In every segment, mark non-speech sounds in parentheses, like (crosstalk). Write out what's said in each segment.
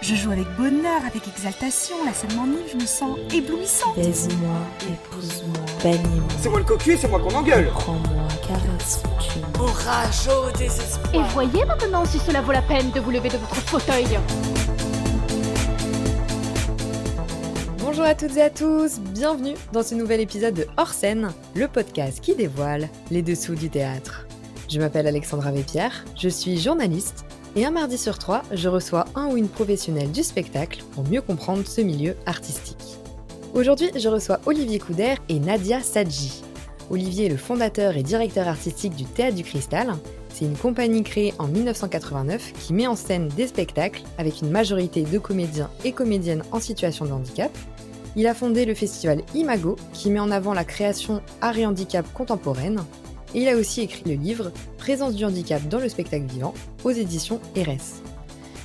Je joue avec bonheur, avec exaltation, la scène m'ennuie, je me sens éblouissante. Baise-moi, épouse-moi, bannis-moi. C'est moi le cocu, c'est moi qu'on engueule. Prends-moi, caresse, tue Orage au désespoir. Et voyez maintenant si cela vaut la peine de vous lever de votre fauteuil. Bonjour à toutes et à tous, bienvenue dans ce nouvel épisode de Hors scène, le podcast qui dévoile les dessous du théâtre. Je m'appelle Alexandra Vépierre, je suis journaliste et un mardi sur trois, je reçois un ou une professionnelle du spectacle pour mieux comprendre ce milieu artistique. Aujourd'hui, je reçois Olivier Couder et Nadia Sadji. Olivier est le fondateur et directeur artistique du Théâtre du Cristal. C'est une compagnie créée en 1989 qui met en scène des spectacles avec une majorité de comédiens et comédiennes en situation de handicap. Il a fondé le festival Imago qui met en avant la création art et handicap contemporaine il a aussi écrit le livre Présence du handicap dans le spectacle vivant aux éditions RS.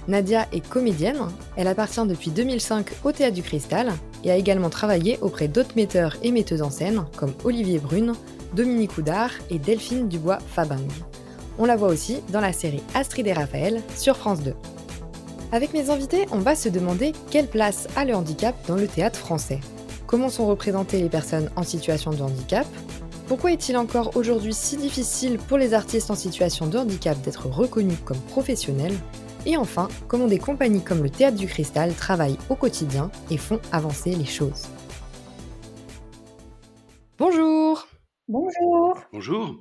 Nadia est comédienne, elle appartient depuis 2005 au Théâtre du Cristal et a également travaillé auprès d'autres metteurs et metteuses en scène comme Olivier Brune, Dominique Houdard et Delphine Dubois-Fabing. On la voit aussi dans la série Astrid et Raphaël sur France 2. Avec mes invités, on va se demander quelle place a le handicap dans le théâtre français. Comment sont représentées les personnes en situation de handicap? Pourquoi est-il encore aujourd'hui si difficile pour les artistes en situation de handicap d'être reconnus comme professionnels Et enfin, comment des compagnies comme le Théâtre du Cristal travaillent au quotidien et font avancer les choses Bonjour Bonjour Bonjour.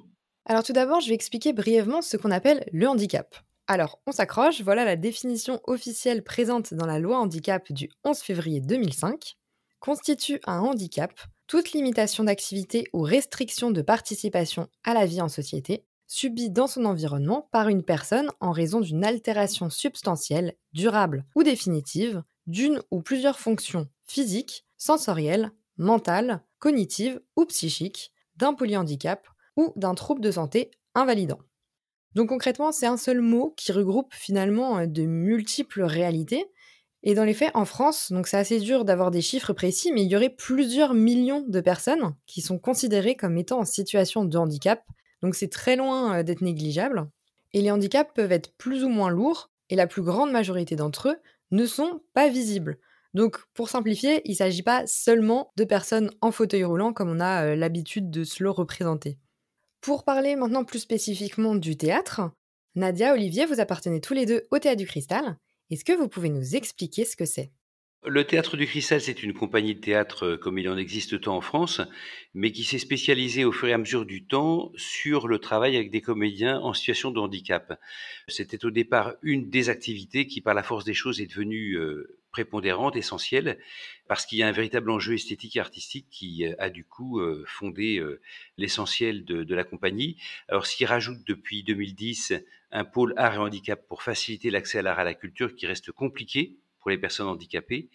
Alors tout d'abord, je vais expliquer brièvement ce qu'on appelle le handicap. Alors, on s'accroche, voilà la définition officielle présente dans la loi handicap du 11 février 2005. Constitue un handicap toute limitation d'activité ou restriction de participation à la vie en société subie dans son environnement par une personne en raison d'une altération substantielle, durable ou définitive d'une ou plusieurs fonctions physiques, sensorielles, mentales, cognitives ou psychiques, d'un polyhandicap ou d'un trouble de santé invalidant. Donc concrètement, c'est un seul mot qui regroupe finalement de multiples réalités et dans les faits, en France, donc c'est assez dur d'avoir des chiffres précis, mais il y aurait plusieurs millions de personnes qui sont considérées comme étant en situation de handicap. Donc c'est très loin euh, d'être négligeable. Et les handicaps peuvent être plus ou moins lourds, et la plus grande majorité d'entre eux ne sont pas visibles. Donc pour simplifier, il ne s'agit pas seulement de personnes en fauteuil roulant comme on a euh, l'habitude de se le représenter. Pour parler maintenant plus spécifiquement du théâtre, Nadia, Olivier, vous appartenez tous les deux au Théâtre du Cristal, est-ce que vous pouvez nous expliquer ce que c'est? Le Théâtre du Cristal, c'est une compagnie de théâtre euh, comme il en existe tant en France, mais qui s'est spécialisée au fur et à mesure du temps sur le travail avec des comédiens en situation de handicap. C'était au départ une des activités qui, par la force des choses, est devenue euh, prépondérante, essentielle, parce qu'il y a un véritable enjeu esthétique et artistique qui euh, a du coup fondé l'essentiel de, la compagnie. Alors, ce qui rajoute depuis 2010 un pôle art et handicap pour faciliter l'accès à l'art et à la culture qui reste compliqué pour les personnes handicapées.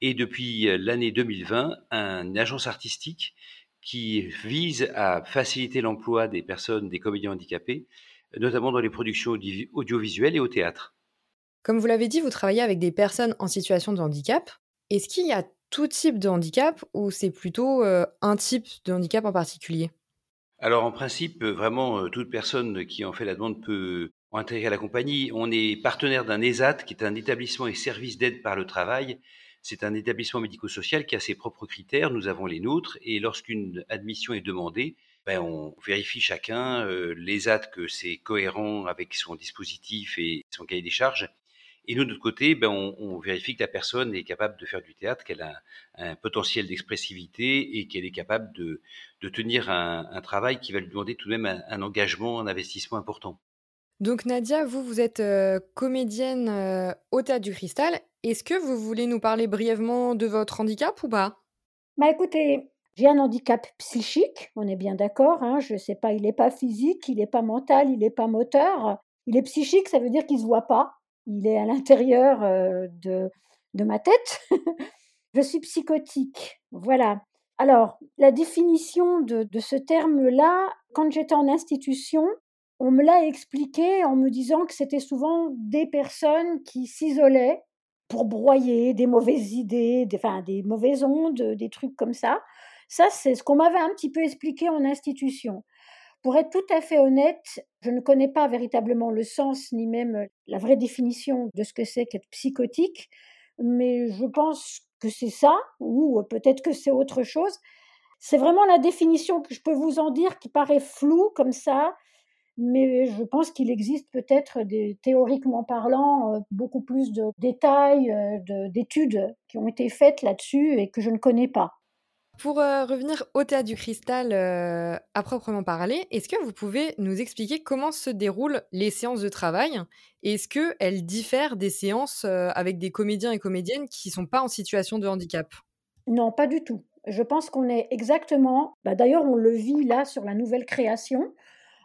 Et depuis euh, l'année 2020, une agence artistique qui vise à faciliter l'emploi des personnes, des comédiens handicapés, notamment dans les productions audiovisuelles et au théâtre. Comme vous l'avez dit, vous travaillez avec des personnes en situation de handicap. Est-ce qu'il y a tout type de handicap ou c'est plutôt euh, un type de handicap en particulier? Alors en principe, vraiment, euh, toute personne qui en fait la demande peut intégrer la compagnie. On est partenaire d'un ESAT, qui est un établissement et service d'aide par le travail. C'est un établissement médico-social qui a ses propres critères, nous avons les nôtres, et lorsqu'une admission est demandée, ben on vérifie chacun euh, l'ESAT que c'est cohérent avec son dispositif et son cahier des charges. Et nous, de notre côté, ben on, on, vérifie que la personne est capable de faire du théâtre, qu'elle a un, un potentiel d'expressivité et qu'elle est capable de, de tenir un, un, travail qui va lui demander tout de même un, un engagement, un investissement important. Donc Nadia, vous, vous êtes euh, comédienne euh, au Théâtre du Cristal. Est-ce que vous voulez nous parler brièvement de votre handicap ou pas? Bah écoutez, j'ai un handicap psychique, on est bien d'accord. Hein, je ne sais pas, il n'est pas physique, il n'est pas mental, il n'est pas moteur. Il est psychique, ça veut dire qu'il ne se voit pas. Il est à l'intérieur euh, de, de ma tête. (laughs) je suis psychotique. Voilà. Alors, la définition de, de ce terme-là, quand j'étais en institution, on me l'a expliqué en me disant que c'était souvent des personnes qui s'isolaient pour broyer des mauvaises idées, enfin, des mauvaises ondes, des trucs comme ça. Ça, c'est ce qu'on m'avait un petit peu expliqué en institution. Pour être tout à fait honnête, je ne connais pas véritablement le sens ni même la vraie définition de ce que c'est qu'être psychotique, mais je pense que c'est ça, ou peut-être que c'est autre chose. C'est vraiment la définition que je peux vous en dire qui paraît floue comme ça, mais je pense qu'il existe peut-être, théoriquement parlant, euh, beaucoup plus de détails, euh, d'études qui ont été faites là-dessus et que je ne connais pas. Pour euh, revenir au théâtre du cristal à proprement parler, est-ce que vous pouvez nous expliquer comment se déroulent les séances de travail? Est-ce qu'elles diffèrent des séances avec des comédiens et comédiennes qui ne sont pas en situation de handicap? Non, pas du tout. Je pense qu'on est exactement, bah, d'ailleurs on le vit là sur la nouvelle création,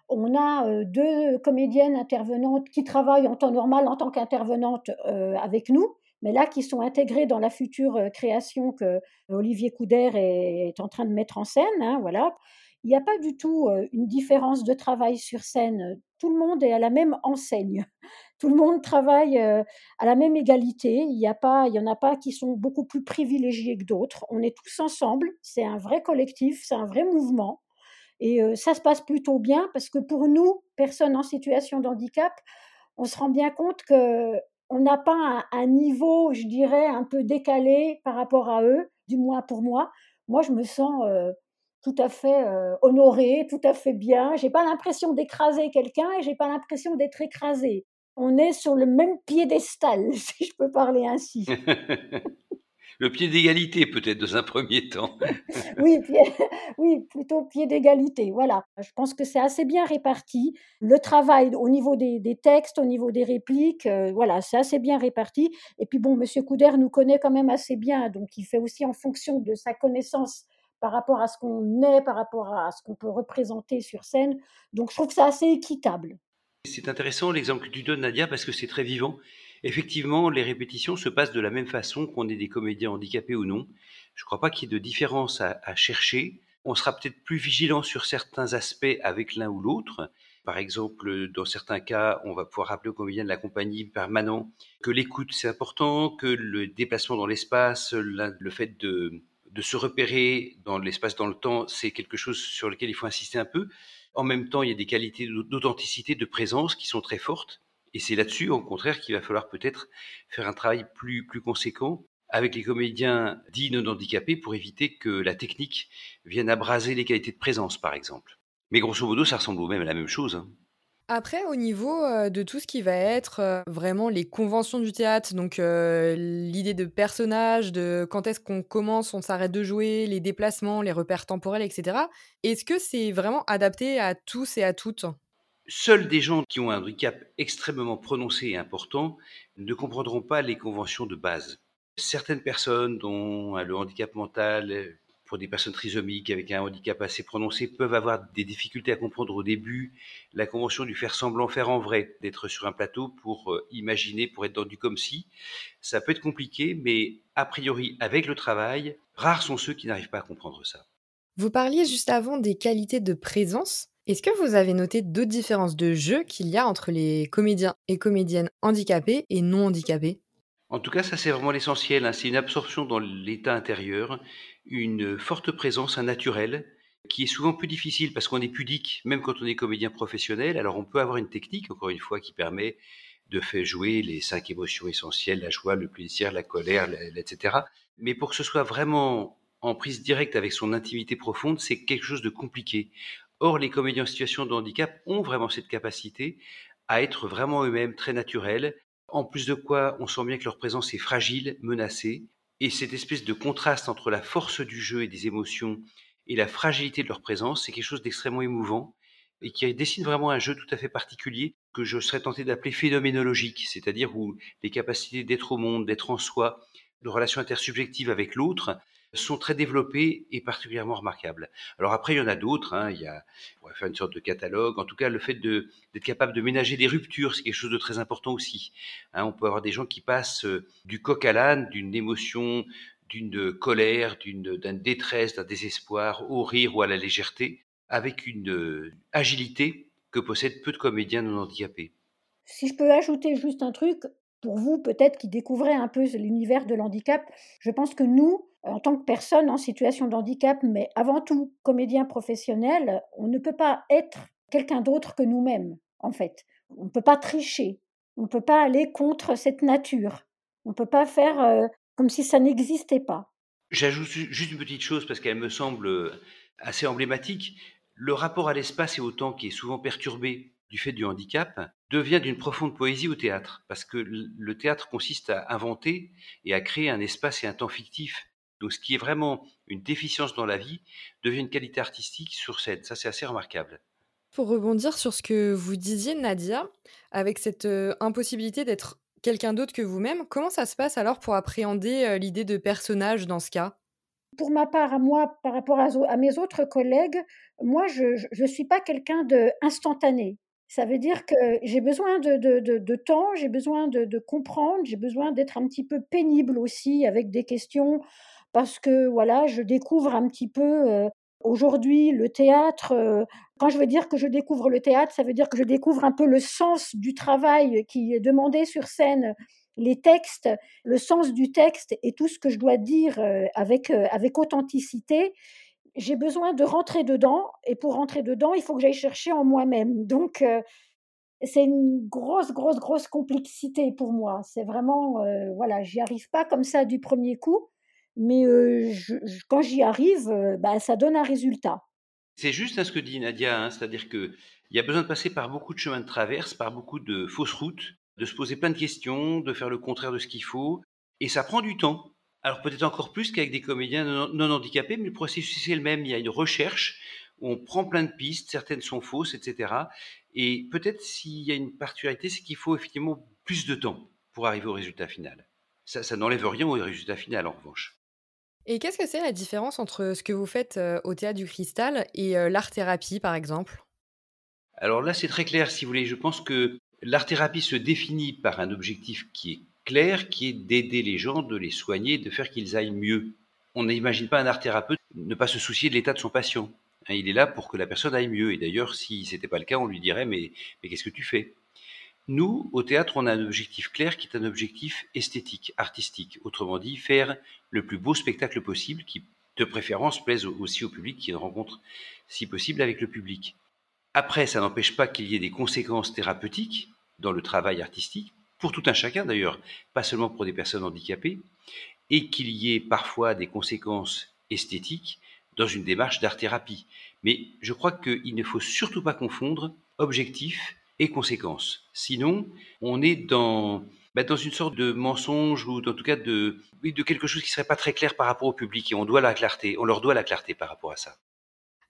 on a deux comédiennes intervenantes qui travaillent en temps normal en tant qu'intervenantes avec nous, mais là qui sont intégrées dans la future création que Olivier Couder est, en train de mettre en scène. Hein, voilà. Il n'y a pas du tout une différence de travail sur scène. Tout le monde est à la même enseigne. (laughs) Tout le monde travaille à la même égalité. Il n'y en a pas qui sont beaucoup plus privilégiés que d'autres. On est tous ensemble. C'est un vrai collectif, c'est un vrai mouvement. Et ça se passe plutôt bien parce que pour nous, personnes en situation de handicap, on se rend bien compte que on n'a pas un, niveau, je dirais, un peu décalé par rapport à eux, du moins pour moi. Moi, je me sens tout à fait honorée, tout à fait bien. J'ai pas l'impression d'écraser quelqu'un et j'ai pas l'impression d'être écrasée. On est sur le même piédestal, (laughs) si je peux parler ainsi. (laughs) le pied d'égalité peut-être dans un premier temps. (laughs) oui, (laughs) oui, plutôt pied d'égalité. Voilà. Je pense que c'est assez bien réparti. Le travail au niveau des, textes, au niveau des répliques, euh, voilà, c'est assez bien réparti. Et puis bon, Monsieur Couder nous connaît quand même assez bien, donc il fait aussi en fonction de sa connaissance par rapport à ce qu'on est, par rapport à ce qu'on peut représenter sur scène. Donc je trouve que c'est assez équitable. C'est intéressant l'exemple que tu donnes, Nadia, parce que c'est très vivant. Effectivement, les répétitions se passent de la même façon qu'on est des comédiens handicapés ou non. Je ne crois pas qu'il y ait de différence à, chercher. On sera peut-être plus vigilant sur certains aspects avec l'un ou l'autre. Par exemple, dans certains cas, on va pouvoir rappeler aux comédiens de la compagnie permanent que l'écoute c'est important, que le déplacement dans l'espace, le fait de se repérer dans l'espace, dans le temps, c'est quelque chose sur lequel il faut insister un peu. En même temps, il y a des qualités d'authenticité, de présence qui sont très fortes. Et c'est là-dessus, au contraire, qu'il va falloir peut-être faire un travail plus, plus conséquent avec les comédiens dits non handicapés pour éviter que la technique vienne abraser les qualités de présence, par exemple. Mais grosso modo, ça ressemble au même à la même chose. Hein. Après, au niveau euh, de tout ce qui va être euh, vraiment les conventions du théâtre, donc euh, l'idée de personnage, de quand est-ce qu'on commence, on s'arrête de jouer, les déplacements, les repères temporels, etc. Est-ce que c'est vraiment adapté à tous et à toutes? Seuls des gens qui ont un handicap extrêmement prononcé et important ne comprendront pas les conventions de base. Certaines personnes dont le handicap mental, pour des personnes trisomiques avec un handicap assez prononcé, peuvent avoir des difficultés à comprendre au début la convention du faire semblant, faire en vrai, d'être sur un plateau pour euh, imaginer, pour être dans du comme si. Ça peut être compliqué, mais a priori, avec le travail, rares sont ceux qui n'arrivent pas à comprendre ça. Vous parliez juste avant des qualités de présence. Est-ce que vous avez noté d'autres différences de jeu qu'il y a entre les comédiens et comédiennes handicapés et non handicapés? En tout cas, ça c'est vraiment l'essentiel. Hein. C'est une absorption dans l'état intérieur, une forte présence, un naturel, qui est souvent plus difficile parce qu'on est pudique, même quand on est comédien professionnel. Alors on peut avoir une technique, encore une fois, qui permet de faire jouer les cinq émotions essentielles, la joie, le plaisir, la colère, etc. Mais pour que ce soit vraiment en prise directe avec son intimité profonde, c'est quelque chose de compliqué. Or, les comédiens en situation de handicap ont vraiment cette capacité à être vraiment eux-mêmes, très naturels. En plus de quoi, on sent bien que leur présence est fragile, menacée. Et cette espèce de contraste entre la force du jeu et des émotions et la fragilité de leur présence, c'est quelque chose d'extrêmement émouvant et qui dessine vraiment un jeu tout à fait particulier que je serais tenté d'appeler phénoménologique, c'est-à-dire où les capacités d'être au monde, d'être en soi, de relations intersubjectives avec l'autre, sont très développés et particulièrement remarquables. Alors après, il y en a d'autres. Hein, il y a, on va faire une sorte de catalogue. En tout cas, le fait d'être capable de ménager des ruptures, c'est quelque chose de très important aussi. Hein, on peut avoir des gens qui passent euh, du coq à l'âne, d'une émotion, d'une colère, d'une détresse, d'un désespoir, au rire ou à la légèreté, avec une euh, agilité que possèdent peu de comédiens non handicapés. Si je peux ajouter juste un truc, pour vous peut-être qui découvrez un peu l'univers de l'handicap, je pense que nous, en tant que personne en situation de handicap, mais avant tout comédien professionnel, on ne peut pas être quelqu'un d'autre que nous-mêmes, en fait. On ne peut pas tricher, on ne peut pas aller contre cette nature, on ne peut pas faire euh, comme si ça n'existait pas. J'ajoute juste une petite chose parce qu'elle me semble euh, assez emblématique. Le rapport à l'espace et au temps qui est souvent perturbé du fait du handicap devient d'une profonde poésie au théâtre, parce que le théâtre consiste à inventer et à créer un espace et un temps fictif. Donc ce qui est vraiment une déficience dans la vie devient une qualité artistique sur scène. Ça, c'est assez remarquable. Pour rebondir sur ce que vous disiez, Nadia, avec cette euh, impossibilité d'être quelqu'un d'autre que vous-même, comment ça se passe alors pour appréhender euh, l'idée de personnage dans ce cas? Pour ma part, à moi, par rapport à, mes autres collègues, moi, je ne suis pas quelqu'un d'instantané. Ça veut dire que j'ai besoin de, de, de, temps, j'ai besoin de, comprendre, j'ai besoin d'être un petit peu pénible aussi avec des questions parce que voilà, je découvre un petit peu aujourd'hui le théâtre. Quand je veux dire que je découvre le théâtre, ça veut dire que je découvre un peu le sens du travail qui est demandé sur scène les textes, le sens du texte et tout ce que je dois dire avec, avec authenticité, j'ai besoin de rentrer dedans. Et pour rentrer dedans, il faut que j'aille chercher en moi-même. Donc, c'est une grosse, grosse, grosse complexité pour moi. C'est vraiment, voilà, j'y arrive pas comme ça du premier coup, mais quand j'y arrive, bah, ça donne un résultat. C'est juste à ce que dit Nadia, hein, c'est-à-dire qu'il y a besoin de passer par beaucoup de chemins de traverse, par beaucoup de fausses routes, de se poser plein de questions, de faire le contraire de ce qu'il faut. Et ça prend du temps. Alors peut-être encore plus qu'avec des comédiens non, handicapés, mais le processus est le même. Il y a une recherche on prend plein de pistes, certaines sont fausses, etc. Et peut-être s'il y a une particularité, c'est qu'il faut effectivement plus de temps pour arriver au résultat final. Ça n'enlève rien au résultat final, en revanche. Et qu'est-ce que c'est la différence entre ce que vous faites au Théâtre du Cristal et l'art-thérapie, par exemple? Alors là, c'est très clair, si vous voulez. Je pense que L'art-thérapie se définit par un objectif qui est clair, qui est d'aider les gens, de les soigner, de faire qu'ils aillent mieux. On n'imagine pas un art-thérapeute ne pas se soucier de l'état de son patient. Hein, il est là pour que la personne aille mieux. Et d'ailleurs, si ce n'était pas le cas, on lui dirait mais, mais qu'est-ce que tu fais? Nous, au théâtre, on a un objectif clair qui est un objectif esthétique, artistique. Autrement dit, faire le plus beau spectacle possible qui, de préférence, plaise aussi au public, qui rencontre, si possible, avec le public. Après, ça n'empêche pas qu'il y ait des conséquences thérapeutiques dans le travail artistique, pour tout un chacun d'ailleurs, pas seulement pour des personnes handicapées, et qu'il y ait parfois des conséquences esthétiques dans une démarche d'art-thérapie. Mais je crois qu'il ne faut surtout pas confondre objectif et conséquences. Sinon, on est dans, bah, dans une sorte de mensonge ou en tout cas de, de quelque chose qui serait pas très clair par rapport au public et on doit la clarté, on leur doit la clarté par rapport à ça.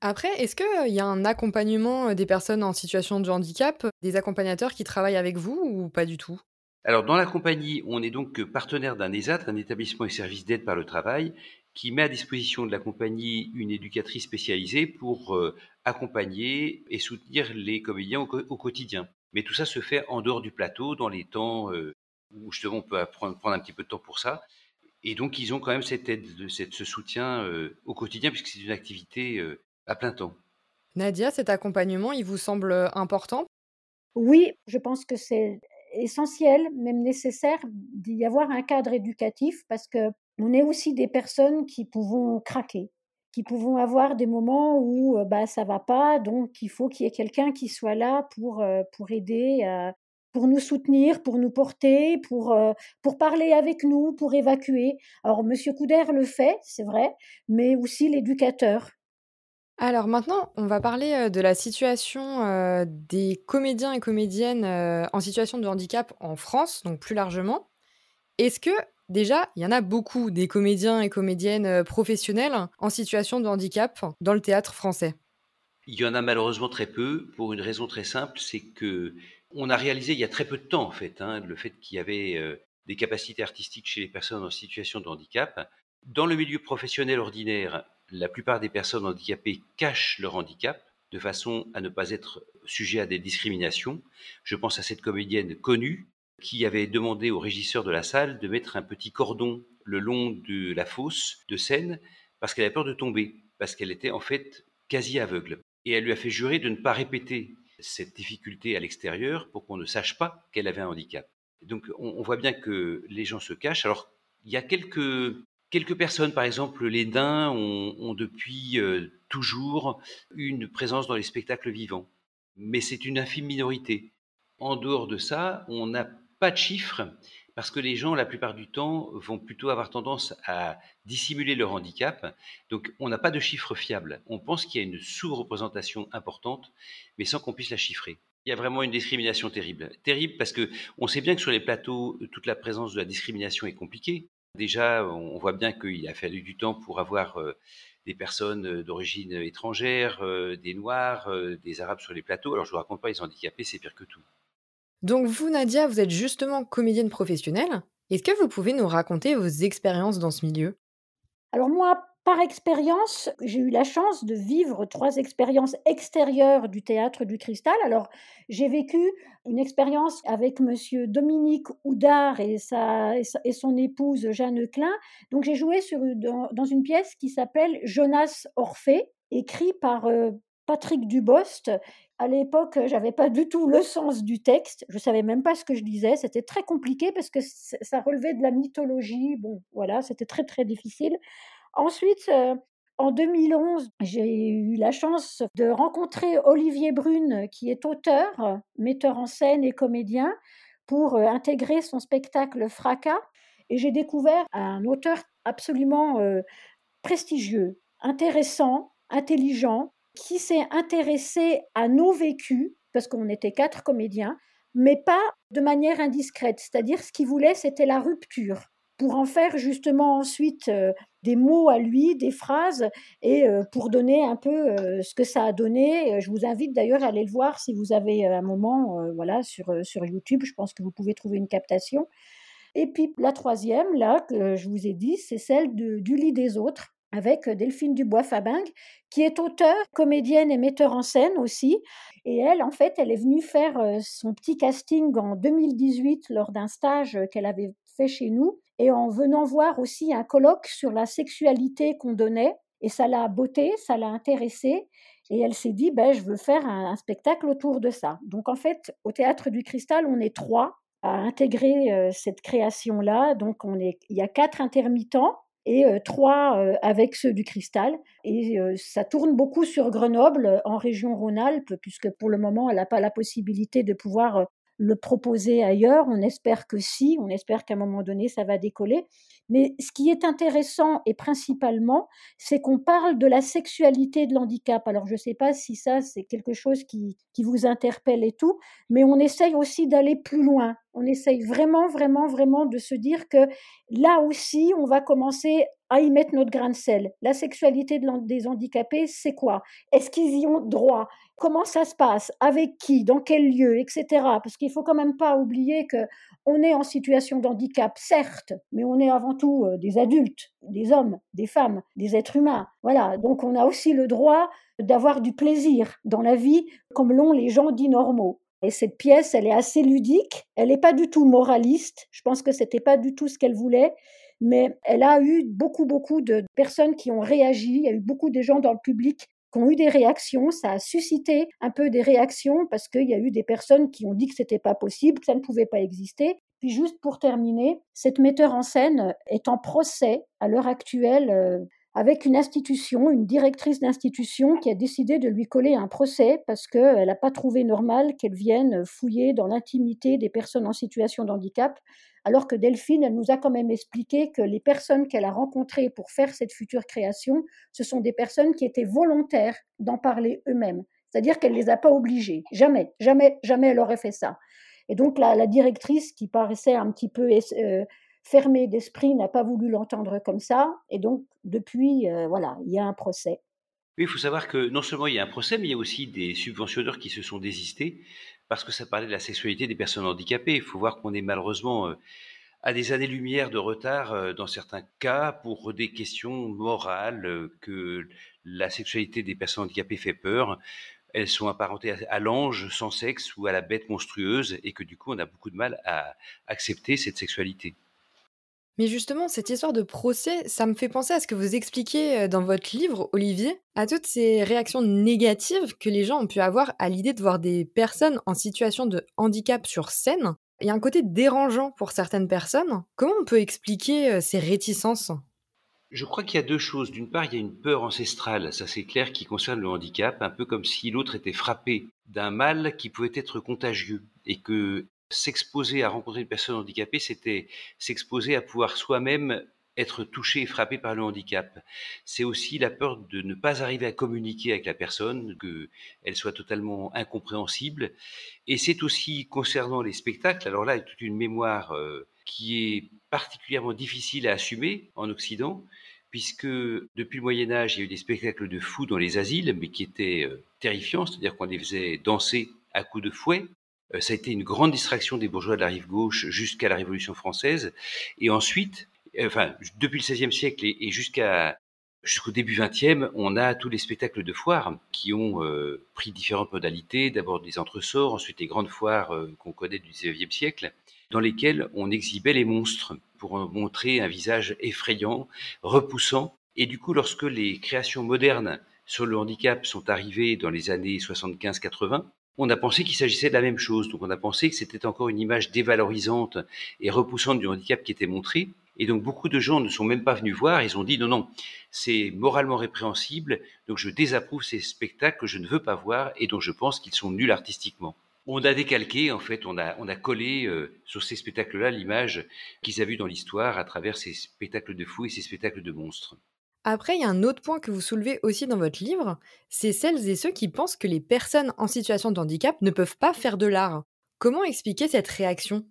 Après, est-ce qu'il y a un accompagnement des personnes en situation de handicap, des accompagnateurs qui travaillent avec vous ou pas du tout? Alors, dans la compagnie, on est donc partenaire d'un ESAT, un établissement et service d'aide par le travail, qui met à disposition de la compagnie une éducatrice spécialisée pour accompagner et soutenir les comédiens au, quotidien. Mais tout ça se fait en dehors du plateau, dans les temps où justement on peut prendre, un petit peu de temps pour ça. Et donc, ils ont quand même cette aide, ce soutien au quotidien, puisque c'est une activité à plein temps. Nadia, cet accompagnement, il vous semble euh, important? Oui, je pense que c'est essentiel, même nécessaire, d'y avoir un cadre éducatif parce que on est aussi des personnes qui pouvons craquer, qui pouvons avoir des moments où euh, bah ça va pas, donc il faut qu'il y ait quelqu'un qui soit là pour euh, pour aider, pour nous soutenir, pour nous porter, pour pour parler avec nous, pour évacuer. Alors Monsieur Couder le fait, c'est vrai, mais aussi l'éducateur alors maintenant, on va parler, de la situation, des comédiens et comédiennes, en situation de handicap en France, donc plus largement. Est-ce que déjà, il y en a beaucoup des comédiens et comédiennes, professionnels en situation de handicap dans le théâtre français? Il y en a malheureusement très peu, pour une raison très simple, c'est que on a réalisé il y a très peu de temps en fait, hein, le fait qu'il y avait, des capacités artistiques chez les personnes en situation de handicap. Dans le milieu professionnel ordinaire, la plupart des personnes handicapées cachent leur handicap de façon à ne pas être sujet à des discriminations. Je pense à cette comédienne connue qui avait demandé au régisseur de la salle de mettre un petit cordon le long de la fosse de scène parce qu'elle avait peur de tomber, parce qu'elle était en fait quasi aveugle. Et elle lui a fait jurer de ne pas répéter cette difficulté à l'extérieur pour qu'on ne sache pas qu'elle avait un handicap. Donc on, voit bien que les gens se cachent. Alors il y a quelques Quelques personnes, par exemple les nains, ont, depuis euh, toujours une présence dans les spectacles vivants, mais c'est une infime minorité. En dehors de ça, on n'a pas de chiffres parce que les gens, la plupart du temps, vont plutôt avoir tendance à dissimuler leur handicap. Donc, on n'a pas de chiffres fiables. On pense qu'il y a une sous-représentation importante, mais sans qu'on puisse la chiffrer. Il y a vraiment une discrimination terrible. Terrible parce que on sait bien que sur les plateaux, toute la présence de la discrimination est compliquée. Déjà, on voit bien qu'il a fallu du temps pour avoir euh, des personnes euh, d'origine étrangère, euh, des Noirs, des Arabes sur les plateaux. Alors, je ne vous raconte pas, les handicapés, c'est pire que tout. Donc vous, Nadia, vous êtes justement comédienne professionnelle. Est-ce que vous pouvez nous raconter vos expériences dans ce milieu? Alors moi, par expérience, j'ai eu la chance de vivre trois expériences extérieures du théâtre du cristal. Alors, j'ai vécu une expérience avec monsieur Dominique Houdard et, sa, et son épouse Jeanne Klein. Donc, j'ai joué dans, une pièce qui s'appelle Jonas Orphée, écrit par euh, Patrick Dubost. À l'époque, j'avais pas du tout le sens du texte. Je savais même pas ce que je disais. C'était très compliqué parce que ça relevait de la mythologie. Bon, voilà, c'était très très difficile. Ensuite, euh, en 2011, j'ai eu la chance de rencontrer Olivier Brune, qui est auteur, metteur en scène et comédien, pour euh, intégrer son spectacle Fracas. Et j'ai découvert un auteur absolument euh, prestigieux, intéressant, intelligent, qui s'est intéressé à nos vécus, parce qu'on était quatre comédiens, mais pas de manière indiscrète. C'est-à-dire, ce qu'il voulait, c'était la rupture, pour en faire justement ensuite euh, des mots à lui, des phrases, et euh, pour donner un peu euh, ce que ça a donné. Je vous invite d'ailleurs à aller le voir si vous avez un moment, voilà, sur, sur YouTube. Je pense que vous pouvez trouver une captation. Et puis la troisième, là, que je vous ai dit, c'est celle du lit des autres avec Delphine Dubois-Fabing, qui est auteure, comédienne et metteur en scène aussi. Et elle, en fait, elle est venue faire son petit casting en 2018 lors d'un stage qu'elle avait fait chez nous, et en venant voir aussi un colloque sur la sexualité qu'on donnait. Et ça l'a beauté, ça l'a intéressée. Et elle s'est dit, ben, je veux faire un, spectacle autour de ça. Donc en fait, au Théâtre du Cristal, on est trois à intégrer cette création-là. Donc on est, il y a quatre intermittents et trois avec ceux du cristal. Et ça tourne beaucoup sur Grenoble, en région Rhône-Alpes, puisque pour le moment, elle n'a pas la possibilité de pouvoir le proposer ailleurs. On espère que si, on espère qu'à un moment donné, ça va décoller. Mais ce qui est intéressant et principalement, c'est qu'on parle de la sexualité de l'handicap. Alors, je ne sais pas si ça, c'est quelque chose qui, qui vous interpelle et tout, mais on essaye aussi d'aller plus loin. On essaye vraiment, vraiment, vraiment de se dire que là aussi, on va commencer à y mettre notre grain de sel. La sexualité des handicapés, c'est quoi? Est-ce qu'ils y ont droit? Comment ça se passe? Avec qui? Dans quel lieu? Etc. Parce qu'il faut quand même pas oublier que on est en situation d'handicap, certes, mais on est avant tout euh, des adultes, des hommes, des femmes, des êtres humains. Voilà. Donc on a aussi le droit d'avoir du plaisir dans la vie, comme l'ont les gens dits normaux. Et cette pièce, elle est assez ludique. Elle n'est pas du tout moraliste. Je pense que c'était pas du tout ce qu'elle voulait mais elle a eu beaucoup, beaucoup de personnes qui ont réagi. Il y a eu beaucoup de gens dans le public qui ont eu des réactions. Ça a suscité un peu des réactions parce qu'il y a eu des personnes qui ont dit que c'était pas possible, que ça ne pouvait pas exister. Puis juste pour terminer, cette metteur en scène est en procès à l'heure actuelle euh, avec une institution, une directrice d'institution qui a décidé de lui coller un procès parce qu'elle n'a pas trouvé normal qu'elle vienne fouiller dans l'intimité des personnes en situation de handicap, alors que Delphine, elle nous a quand même expliqué que les personnes qu'elle a rencontrées pour faire cette future création, ce sont des personnes qui étaient volontaires d'en parler eux-mêmes. C'est-à-dire qu'elle ne les a pas obligées. Jamais, jamais, jamais elle aurait fait ça. Et donc la, la directrice, qui paraissait un petit peu euh, fermé d'esprit, n'a pas voulu l'entendre comme ça. Et donc, depuis, euh, voilà, il y a un procès. Oui, il faut savoir que non seulement il y a un procès, mais il y a aussi des subventionneurs qui se sont désistés parce que ça parlait de la sexualité des personnes handicapées. Il faut voir qu'on est malheureusement euh, à des années-lumière de retard euh, dans certains cas pour des questions morales, que la sexualité des personnes handicapées fait peur. Elles sont apparentées à l'ange sans sexe ou à la bête monstrueuse et que du coup on a beaucoup de mal à accepter cette sexualité. Mais justement, cette histoire de procès, ça me fait penser à ce que vous expliquez dans votre livre, Olivier, à toutes ces réactions négatives que les gens ont pu avoir à l'idée de voir des personnes en situation de handicap sur scène. Il y a un côté dérangeant pour certaines personnes. Comment on peut expliquer ces réticences? Je crois qu'il y a deux choses. D'une part, il y a une peur ancestrale, ça c'est clair, qui concerne le handicap, un peu comme si l'autre était frappé d'un mal qui pouvait être contagieux et que s'exposer à rencontrer une personne handicapée, c'était s'exposer à pouvoir soi-même être touché et frappé par le handicap. C'est aussi la peur de ne pas arriver à communiquer avec la personne, qu'elle soit totalement incompréhensible. Et c'est aussi concernant les spectacles, alors là, il y a toute une mémoire euh, qui est particulièrement difficile à assumer en Occident, puisque depuis le Moyen Âge, il y a eu des spectacles de fous dans les asiles, mais qui étaient euh, terrifiants, c'est-à-dire qu'on les faisait danser à coups de fouet. Euh, ça a été une grande distraction des bourgeois de la rive gauche jusqu'à la Révolution française. Et ensuite, enfin, depuis le XVIe siècle et, jusqu'à jusqu'au début XXe, on a tous les spectacles de foire qui ont euh, pris différentes modalités. D'abord des entresorts, ensuite les grandes foires euh, qu'on connaît du XIXe siècle, dans lesquelles on exhibait les monstres pour montrer un visage effrayant, repoussant. Et du coup, lorsque les créations modernes sur le handicap sont arrivées dans les années 75-80, on a pensé qu'il s'agissait de la même chose. Donc on a pensé que c'était encore une image dévalorisante et repoussante du handicap qui était montrée. Et donc beaucoup de gens ne sont même pas venus voir, ils ont dit non, non, c'est moralement répréhensible, donc je désapprouve ces spectacles que je ne veux pas voir et dont je pense qu'ils sont nuls artistiquement. On a décalqué, en fait, on a, collé euh, sur ces spectacles-là l'image qu'ils avaient vue dans l'histoire à travers ces spectacles de fous et ces spectacles de monstres. Après, il y a un autre point que vous soulevez aussi dans votre livre, c'est celles et ceux qui pensent que les personnes en situation de handicap ne peuvent pas faire de l'art. Comment expliquer cette réaction?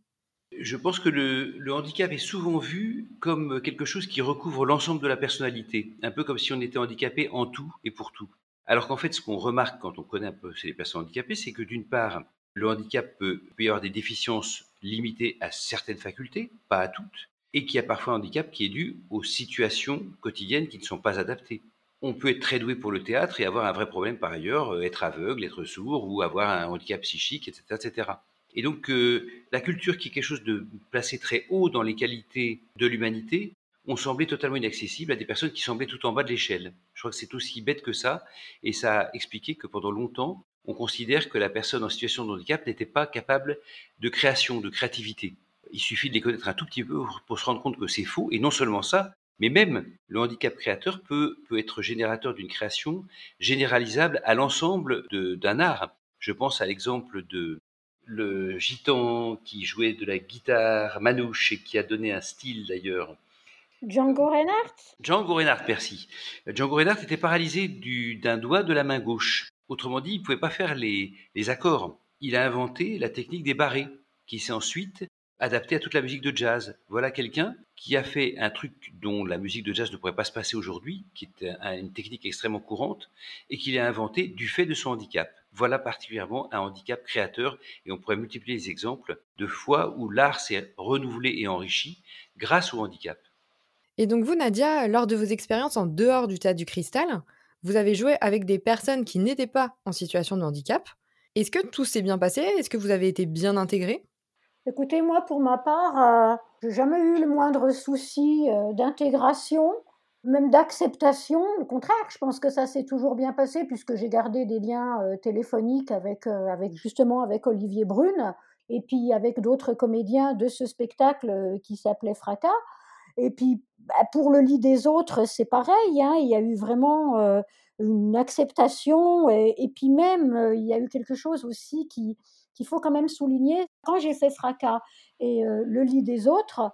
Je pense que le, handicap est souvent vu comme quelque chose qui recouvre l'ensemble de la personnalité, un peu comme si on était handicapé en tout et pour tout. Alors qu'en fait, ce qu'on remarque quand on connaît un peu les personnes handicapées, c'est que d'une part, le handicap peut, peut y avoir des déficiences limitées à certaines facultés, pas à toutes, et qu'il y a parfois un handicap qui est dû aux situations quotidiennes qui ne sont pas adaptées. On peut être très doué pour le théâtre et avoir un vrai problème par ailleurs, euh, être aveugle, être sourd ou avoir un handicap psychique, etc. etc. Et donc, euh, la culture qui est quelque chose de placé très haut dans les qualités de l'humanité, ont semblé totalement inaccessible à des personnes qui semblaient tout en bas de l'échelle. Je crois que c'est aussi bête que ça, et ça a expliqué que pendant longtemps, on considère que la personne en situation de handicap n'était pas capable de création, de créativité. Il suffit de les connaître un tout petit peu pour se rendre compte que c'est faux, et non seulement ça, mais même le handicap créateur peut, peut être générateur d'une création généralisable à l'ensemble d'un art. Je pense à l'exemple de le gitan qui jouait de la guitare manouche et qui a donné un style d'ailleurs. Django Reinhardt? Django Reinhardt, merci. Django Reinhardt était paralysé d'un doigt de la main gauche. Autrement dit, il ne pouvait pas faire les, les accords. Il a inventé la technique des barrés, qui s'est ensuite adapté à toute la musique de jazz. Voilà quelqu'un qui a fait un truc dont la musique de jazz ne pourrait pas se passer aujourd'hui, qui est une technique extrêmement courante, et qu'il a inventé du fait de son handicap. Voilà particulièrement un handicap créateur, et on pourrait multiplier les exemples de fois où l'art s'est renouvelé et enrichi grâce au handicap. Et donc vous, Nadia, lors de vos expériences en dehors du théâtre du cristal, vous avez joué avec des personnes qui n'étaient pas en situation de handicap. Est-ce que tout s'est bien passé? Est-ce que vous avez été bien intégré? Écoutez, moi, pour ma part, euh, j'ai jamais eu le moindre souci euh, d'intégration, même d'acceptation. Au contraire, je pense que ça s'est toujours bien passé puisque j'ai gardé des liens euh, téléphoniques avec, avec justement avec Olivier Brune et puis avec d'autres comédiens de ce spectacle qui s'appelait Fracas. Et puis, bah, pour le lit des autres, c'est pareil. Hein, il y a eu vraiment une acceptation. Et puis même, il y a eu quelque chose aussi qui, qu'il faut quand même souligner. Quand j'ai fait Fracas et euh, le lit des autres,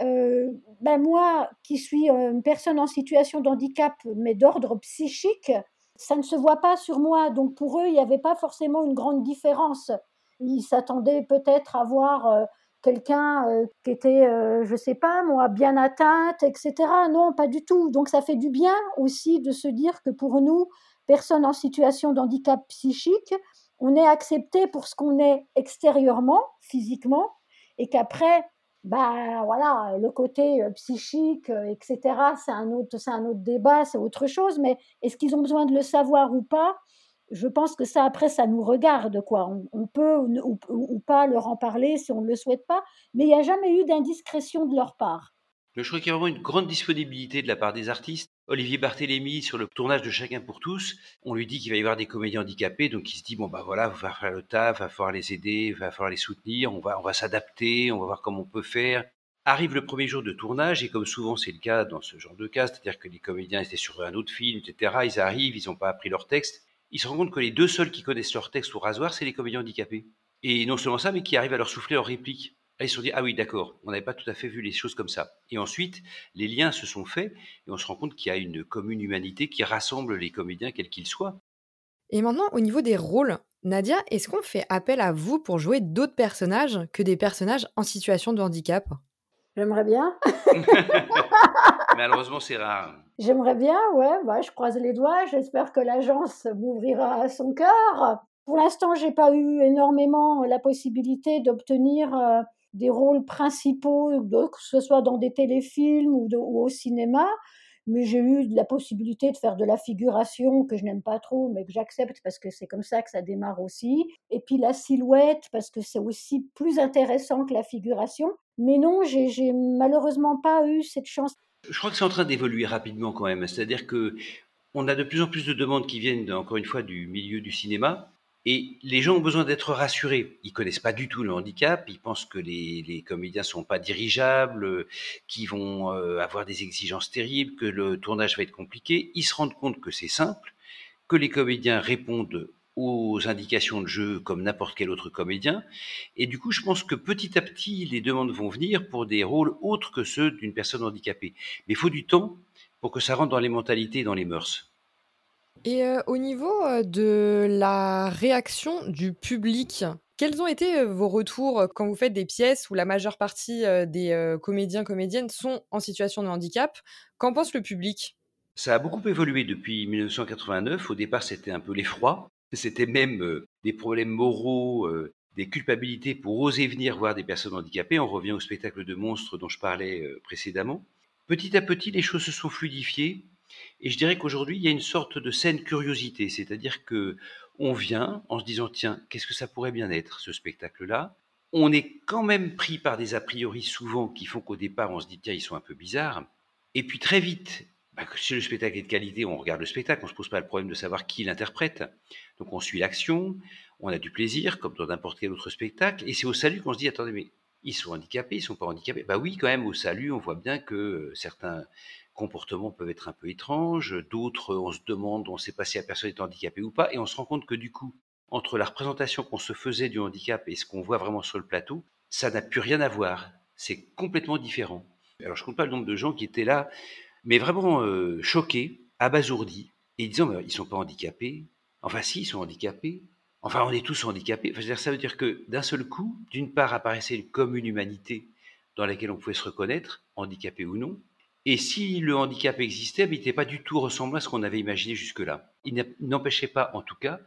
euh, ben moi, qui suis euh, une personne en situation de handicap, mais d'ordre psychique, ça ne se voit pas sur moi. Donc pour eux, il n'y avait pas forcément une grande différence. Ils s'attendaient peut-être à voir quelqu'un qui était, je ne sais pas moi, bien atteinte, etc. Non, pas du tout. Donc ça fait du bien aussi de se dire que pour nous, personnes en situation de handicap psychique, on est accepté pour ce qu'on est extérieurement, physiquement, et qu'après, bah voilà, le côté euh, psychique, euh, etc. C'est un autre, c'est un autre débat, c'est autre chose. Mais est-ce qu'ils ont besoin de le savoir ou pas? Je pense que ça après, ça nous regarde quoi. On, peut ou, ou, pas leur en parler si on ne le souhaite pas, mais il n'y a jamais eu d'indiscrétion de leur part. Je crois qu'il y a vraiment une grande disponibilité de la part des artistes. Olivier Barthélémy, sur le tournage de Chacun pour tous, on lui dit qu'il va y avoir des comédiens handicapés, donc il se dit, bon bah voilà, il va faire le taf, va falloir les aider, va falloir les soutenir, on va, on va s'adapter, on va voir comment on peut faire. Arrive le premier jour de tournage, et comme souvent c'est le cas dans ce genre de cas, c'est-à-dire que les comédiens étaient sur un autre film, etc., ils arrivent, ils n'ont pas appris leur texte, ils se rendent compte que les deux seuls qui connaissent leur texte au rasoir, c'est les comédiens handicapés. Et non seulement ça, mais qui arrivent à leur souffler leur réplique. Là, ils se sont dit, ah oui, d'accord, on n'avait pas tout à fait vu les choses comme ça. Et ensuite, les liens se sont faits, et on se rend compte qu'il y a une commune humanité qui rassemble les comédiens, quels qu'ils soient. Et maintenant, au niveau des rôles, Nadia, est-ce qu'on fait appel à vous pour jouer d'autres personnages que des personnages en situation de handicap? J'aimerais bien. (laughs) Malheureusement, c'est rare. J'aimerais bien, ouais, bah, je croise les doigts. J'espère que l'agence m'ouvrira à son cœur. Pour l'instant, j'ai pas eu énormément la possibilité d'obtenir euh, des rôles principaux, que ce soit dans des téléfilms ou, au cinéma mais j'ai eu la possibilité de faire de la figuration que je n'aime pas trop, mais que j'accepte parce que c'est comme ça que ça démarre aussi. Et puis la silhouette, parce que c'est aussi plus intéressant que la figuration. Mais non, j'ai malheureusement pas eu cette chance. Je crois que c'est en train d'évoluer rapidement quand même. C'est-à-dire que on a de plus en plus de demandes qui viennent, encore une fois, du milieu du cinéma. Et les gens ont besoin d'être rassurés. Ils connaissent pas du tout le handicap. Ils pensent que les, les comédiens sont pas dirigeables, qu'ils vont euh, avoir des exigences terribles, que le tournage va être compliqué. Ils se rendent compte que c'est simple, que les comédiens répondent aux indications de jeu comme n'importe quel autre comédien. Et du coup, je pense que petit à petit, les demandes vont venir pour des rôles autres que ceux d'une personne handicapée. Mais il faut du temps pour que ça rentre dans les mentalités et dans les mœurs. Et au niveau, de la réaction du public, quels ont été, vos retours, quand vous faites des pièces où la majeure partie, des, comédiens, comédiennes sont en situation de handicap? Qu'en pense le public? Ça a beaucoup évolué depuis 1989. Au départ, c'était un peu l'effroi. C'était même, des problèmes moraux, des culpabilités pour oser venir voir des personnes handicapées. On revient au spectacle de monstres dont je parlais, précédemment. Petit à petit, les choses se sont fluidifiées. Et je dirais qu'aujourd'hui, il y a une sorte de saine curiosité, c'est-à-dire que on vient en se disant tiens, qu'est-ce que ça pourrait bien être ce spectacle-là? On est quand même pris par des a priori souvent qui font qu'au départ on se dit tiens, ils sont un peu bizarres. Et puis très vite, bah, si le spectacle est de qualité, on regarde le spectacle, on se pose pas le problème de savoir qui l'interprète. Donc on suit l'action, on a du plaisir comme dans n'importe quel autre spectacle, et c'est au salut qu'on se dit attendez mais ils sont handicapés, ils sont pas handicapés? Bah oui, quand même, au salut, on voit bien que euh, certains comportements peuvent être un peu étranges, d'autres, on se demande, on sait pas si la personne est handicapée ou pas, et on se rend compte que du coup, entre la représentation qu'on se faisait du handicap et ce qu'on voit vraiment sur le plateau, ça n'a plus rien à voir. C'est complètement différent. Alors je compte pas le nombre de gens qui étaient là, mais vraiment euh, choqués, abasourdis, et disant, ils ne sont pas handicapés. Enfin si, ils sont handicapés. Enfin, on est tous handicapés. Enfin, ça veut dire que d'un seul coup, d'une part apparaissait comme une humanité dans laquelle on pouvait se reconnaître, handicapé ou non, et si le handicap existait, il n'était pas du tout ressemblant à ce qu'on avait imaginé jusque-là. Il n'empêchait pas, en tout cas,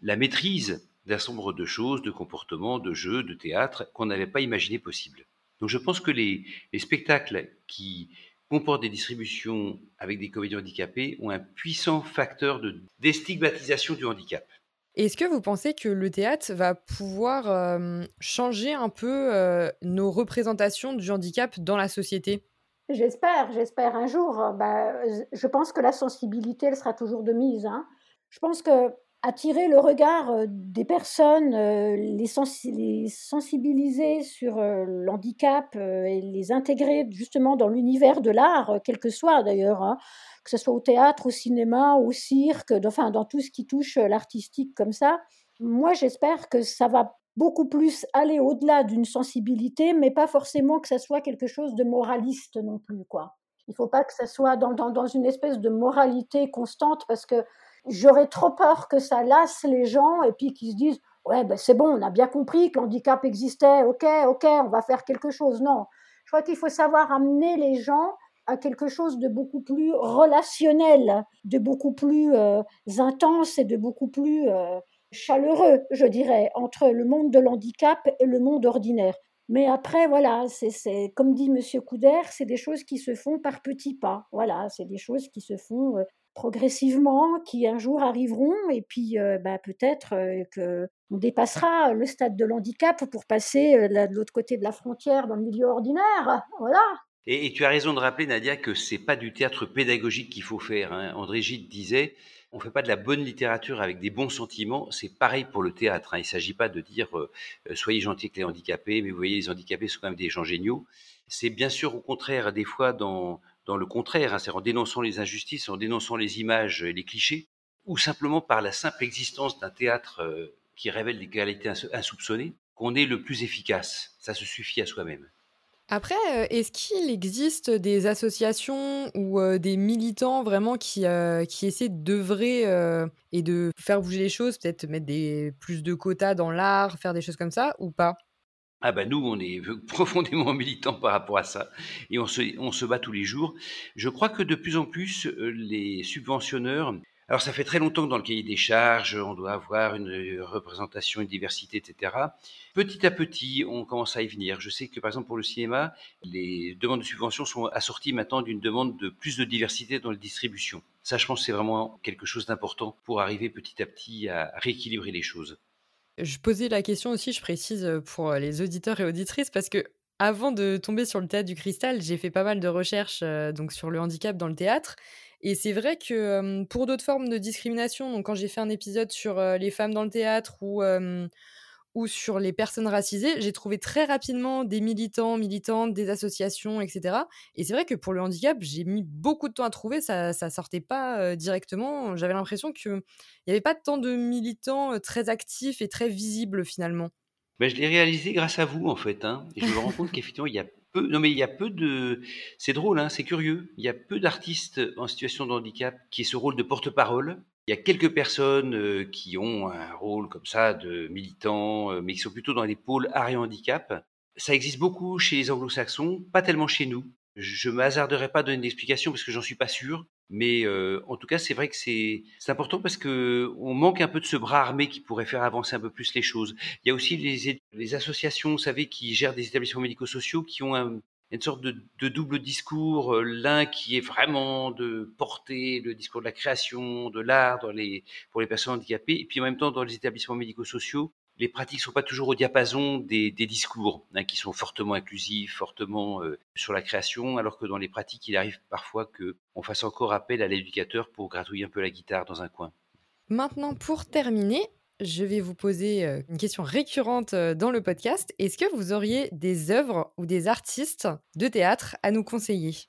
la maîtrise d'un nombre de choses, de comportements, de jeux, de théâtre qu'on n'avait pas imaginé possible. Donc je pense que les, spectacles qui comportent des distributions avec des comédiens handicapés ont un puissant facteur de déstigmatisation du handicap. Est-ce que vous pensez que le théâtre va pouvoir euh, changer un peu euh, nos représentations du handicap dans la société? J'espère, j'espère un jour. Bah, je pense que la sensibilité, elle sera toujours de mise. Hein. Je pense que attirer le regard des personnes, les, sensibiliser sur l'handicap et les intégrer justement dans l'univers de l'art, quel que soit d'ailleurs, hein, que ce soit au théâtre, au cinéma, au cirque, enfin dans tout ce qui touche l'artistique comme ça. Moi, j'espère que ça va beaucoup plus aller au-delà d'une sensibilité, mais pas forcément que ça soit quelque chose de moraliste non plus, quoi. Il faut pas que ça soit dans, dans, une espèce de moralité constante, parce que j'aurais trop peur que ça lasse les gens et puis qu'ils se disent ouais ben c'est bon, on a bien compris que l'handicap existait, ok, ok, on va faire quelque chose. Non, je crois qu'il faut savoir amener les gens à quelque chose de beaucoup plus relationnel, de beaucoup plus euh, intense et de beaucoup plus euh, chaleureux, je dirais, entre le monde de l'handicap et le monde ordinaire. Mais après, voilà, c'est comme dit Monsieur Couder, c'est des choses qui se font par petits pas. Voilà, c'est des choses qui se font euh, progressivement, qui un jour arriveront, et puis euh, bah, peut-être euh, que on dépassera le stade de l'handicap pour passer de l'autre côté de la frontière dans le milieu ordinaire. Voilà. Et, tu as raison de rappeler, Nadia, que c'est pas du théâtre pédagogique qu'il faut faire. Hein. André Gide disait on fait pas de la bonne littérature avec des bons sentiments, c'est pareil pour le théâtre. Hein. Il ne s'agit pas de dire euh, soyez gentils avec les handicapés, mais vous voyez, les handicapés sont quand même des gens géniaux. C'est bien sûr au contraire, des fois, dans, dans le contraire, hein, c'est en dénonçant les injustices, en dénonçant les images et les clichés, ou simplement par la simple existence d'un théâtre euh, qui révèle des qualités insoupçonnées, qu'on est le plus efficace. Ça se suffit à soi-même. Après, euh, est-ce qu'il existe des associations ou euh, des militants vraiment qui, qui essaient d'œuvrer et de faire bouger les choses, peut-être mettre plus de quotas dans l'art, faire des choses comme ça, ou pas? Ah ben nous, on est (laughs) profondément militants par rapport à ça et on se, on se bat tous les jours. Je crois que de plus en plus, les subventionneurs alors ça fait très longtemps que dans le cahier des charges, on doit avoir une représentation, une diversité, etc. Petit à petit, on commence à y venir. Je sais que par exemple pour le cinéma, les demandes de subvention sont assorties maintenant d'une demande de plus de diversité dans la distribution. Ça, je pense, c'est vraiment quelque chose d'important pour arriver petit à petit à rééquilibrer les choses. Je posais la question aussi, je précise pour les auditeurs et auditrices, parce que avant de tomber sur le théâtre du cristal, j'ai fait pas mal de recherches donc sur le handicap dans le théâtre. Et c'est vrai que pour d'autres formes de discrimination, donc quand j'ai fait un épisode sur les femmes dans le théâtre ou, ou sur les personnes racisées, j'ai trouvé très rapidement des militants, militantes, des associations, etc. Et c'est vrai que pour le handicap, j'ai mis beaucoup de temps à trouver, ça ne sortait pas directement. J'avais l'impression qu'il n'y avait pas tant de militants très actifs et très visibles finalement. Ben, je l'ai réalisé grâce à vous en fait. Hein. Et je me rends compte (laughs) qu'effectivement, il y a non mais il y a peu de, c'est drôle, hein, c'est curieux. Il y a peu d'artistes en situation de handicap qui aient ce rôle de porte-parole. Il y a quelques personnes euh, qui ont un rôle comme ça de militants, euh, mais qui sont plutôt dans les pôles art et handicap. Ça existe beaucoup chez les anglo-saxons, pas tellement chez nous. Je me hasarderai pas à donner d'explication parce que j'en suis pas sûr. Mais euh, en tout cas, c'est vrai que c'est important parce que on manque un peu de ce bras armé qui pourrait faire avancer un peu plus les choses. Il y a aussi les, les associations, vous savez, qui gèrent des établissements médico-sociaux qui ont un, une sorte de, double discours, euh, l'un qui est vraiment de porter le discours de la création, de l'art les, pour les personnes handicapées, et puis en même temps dans les établissements médico-sociaux, les pratiques sont pas toujours au diapason des, discours, hein, qui sont fortement inclusifs, fortement euh, sur la création, alors que dans les pratiques, il arrive parfois qu'on fasse encore appel à l'éducateur pour gratouiller un peu la guitare dans un coin. Maintenant, pour terminer, je vais vous poser euh, une question récurrente euh, dans le podcast. Est-ce que vous auriez des œuvres ou des artistes de théâtre à nous conseiller?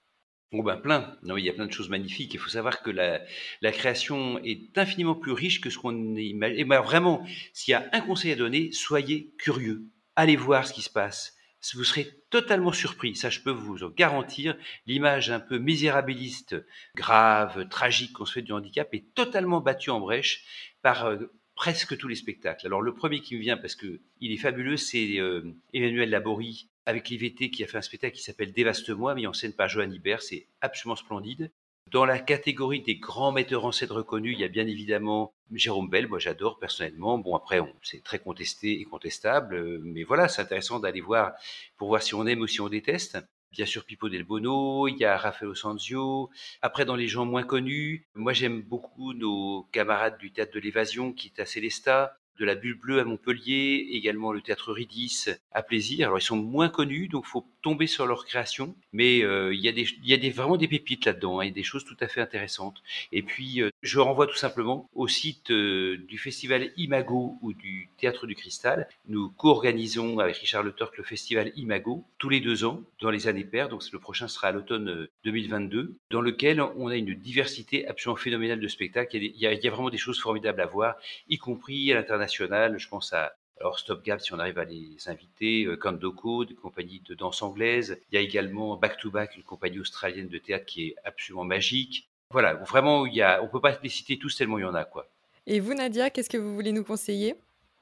Bon ben plein. Non, il y a plein de choses magnifiques. Il faut savoir que la, la création est infiniment plus riche que ce qu'on imagine. Et ben vraiment, s'il y a un conseil à donner, soyez curieux. Allez voir ce qui se passe. Vous serez totalement surpris. Ça, je peux vous en garantir. L'image un peu misérabiliste, grave, tragique qu'on se fait du handicap est totalement battue en brèche par euh, presque tous les spectacles. Alors le premier qui me vient parce que il est fabuleux, c'est euh, Emmanuel Laborie avec l'IVT qui a fait un spectacle qui s'appelle Dévaste-moi, mis en scène par Johan Ibert. C'est absolument splendide. Dans la catégorie des grands metteurs en scène reconnus, il y a bien évidemment Jérôme Bell, moi j'adore personnellement. Bon après, c'est très contesté et contestable, euh, mais voilà, c'est intéressant d'aller voir pour voir si on aime ou si on déteste. Bien sûr, Pippo Del Bono, il y a Raffaello Sanzio. Après, dans les gens moins connus, moi j'aime beaucoup nos camarades du théâtre de l'évasion qui est à Célestat de la Bulle Bleue à Montpellier, également le théâtre Ridis à Plaisir. Alors ils sont moins connus, donc faut tomber sur leur création, mais euh, il y a, des, des, vraiment des pépites là-dedans, hein, et des choses tout à fait intéressantes. Et puis euh, je renvoie tout simplement au site euh, du festival Imago ou du Théâtre du Cristal. Nous co-organisons avec Richard Le Turc le festival Imago tous les deux ans dans les années paires, donc le prochain sera à l'automne 2022, dans lequel on a une diversité absolument phénoménale de spectacles. Il y a, il y a vraiment des choses formidables à voir, y compris à l'international je pense à alors Stop Gap, si on arrive à les inviter, euh, Kandoko, une compagnie de danse anglaise. Il y a également Back to Back, une compagnie australienne de théâtre qui est absolument magique. Voilà, vraiment, il y a, on peut pas les citer tous tellement il y en a quoi. Et vous, Nadia, qu'est-ce que vous voulez nous conseiller?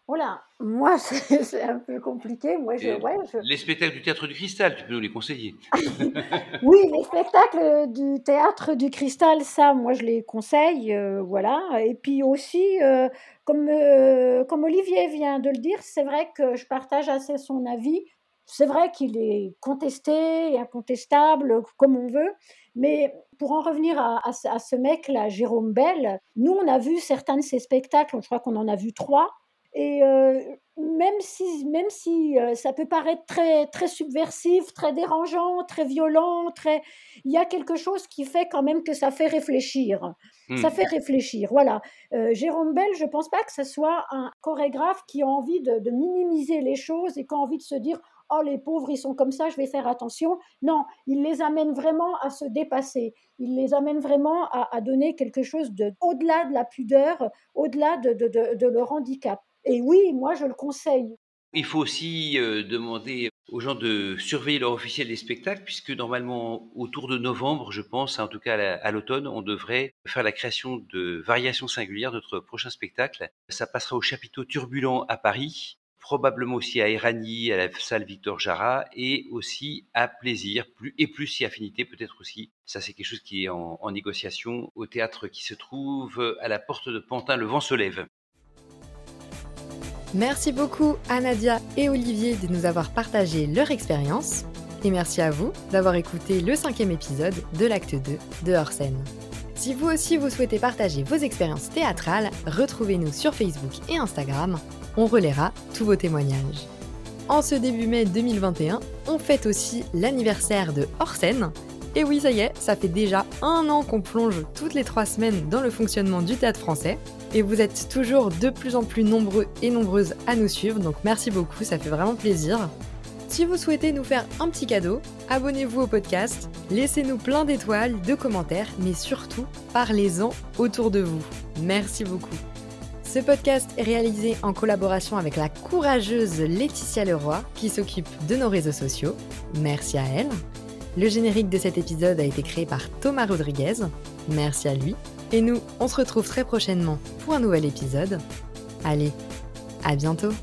Voilà, moi (laughs) c'est un peu compliqué. Moi, je, Les spectacles du théâtre du cristal, tu peux nous les conseiller (laughs) Oui, les spectacles du théâtre du cristal, ça, moi je les conseille, euh, voilà. Et puis aussi, euh, comme, euh, comme Olivier vient de le dire, c'est vrai que je partage assez son avis. C'est vrai qu'il est contesté et incontestable, comme on veut. Mais pour en revenir à, à ce mec-là, Jérôme Bell, nous, on a vu certains de ses spectacles, je crois qu'on en a vu trois. Et euh, même si, même si euh, ça peut paraître très, très subversif, très dérangeant, très violent, très... il y a quelque chose qui fait quand même que ça fait réfléchir. Ça Hmm. fait réfléchir. Voilà. Euh, Jérôme Bell, je ne pense pas que ce soit un chorégraphe qui a envie de, de minimiser les choses et qui a envie de se dire Oh, les pauvres, ils sont comme ça, je vais faire attention. Non, il les amène vraiment à se dépasser. Il les amène vraiment à, donner quelque chose de au-delà de la pudeur, au-delà de, de, de, de leur handicap. Et oui, moi, je le conseille. Il faut aussi euh, demander aux gens de surveiller leur officiel des spectacles, puisque normalement, autour de novembre, je pense, en tout cas à la- à l'automne, on devrait faire la création de Variations singulières, notre prochain spectacle. Ça passera au chapiteau Turbulent à Paris, probablement aussi à Erani, à la salle Victor Jara, et aussi à Plaisir, plus, et plus si affinité peut-être aussi. Ça, c'est quelque chose qui est en, en négociation au théâtre qui se trouve à la porte de Pantin, le vent se lève. Merci beaucoup à Nadia et Olivier de nous avoir partagé leur expérience. Et merci à vous d'avoir écouté le cinquième épisode de l'acte 2 de Hors. Si vous aussi vous souhaitez partager vos expériences théâtrales, retrouvez-nous sur Facebook et Instagram. On relaiera tous vos témoignages. En ce début mai 2021, on fête aussi l'anniversaire de scène. Et oui, ça y est, ça fait déjà un an qu'on plonge toutes les trois semaines dans le fonctionnement du théâtre français. Et vous êtes toujours de plus en plus nombreux et nombreuses à nous suivre, donc merci beaucoup, ça fait vraiment plaisir. Si vous souhaitez nous faire un petit cadeau, abonnez-vous au podcast, laissez-nous plein d'étoiles, de commentaires, mais surtout, parlez-en autour de vous. Merci beaucoup. Ce podcast est réalisé en collaboration avec la courageuse Laetitia Leroy, qui s'occupe de nos réseaux sociaux. Merci à elle. Le générique de cet épisode a été créé par Thomas Rodriguez. Merci à lui. Et nous, on se retrouve très prochainement pour un nouvel épisode. Allez, à bientôt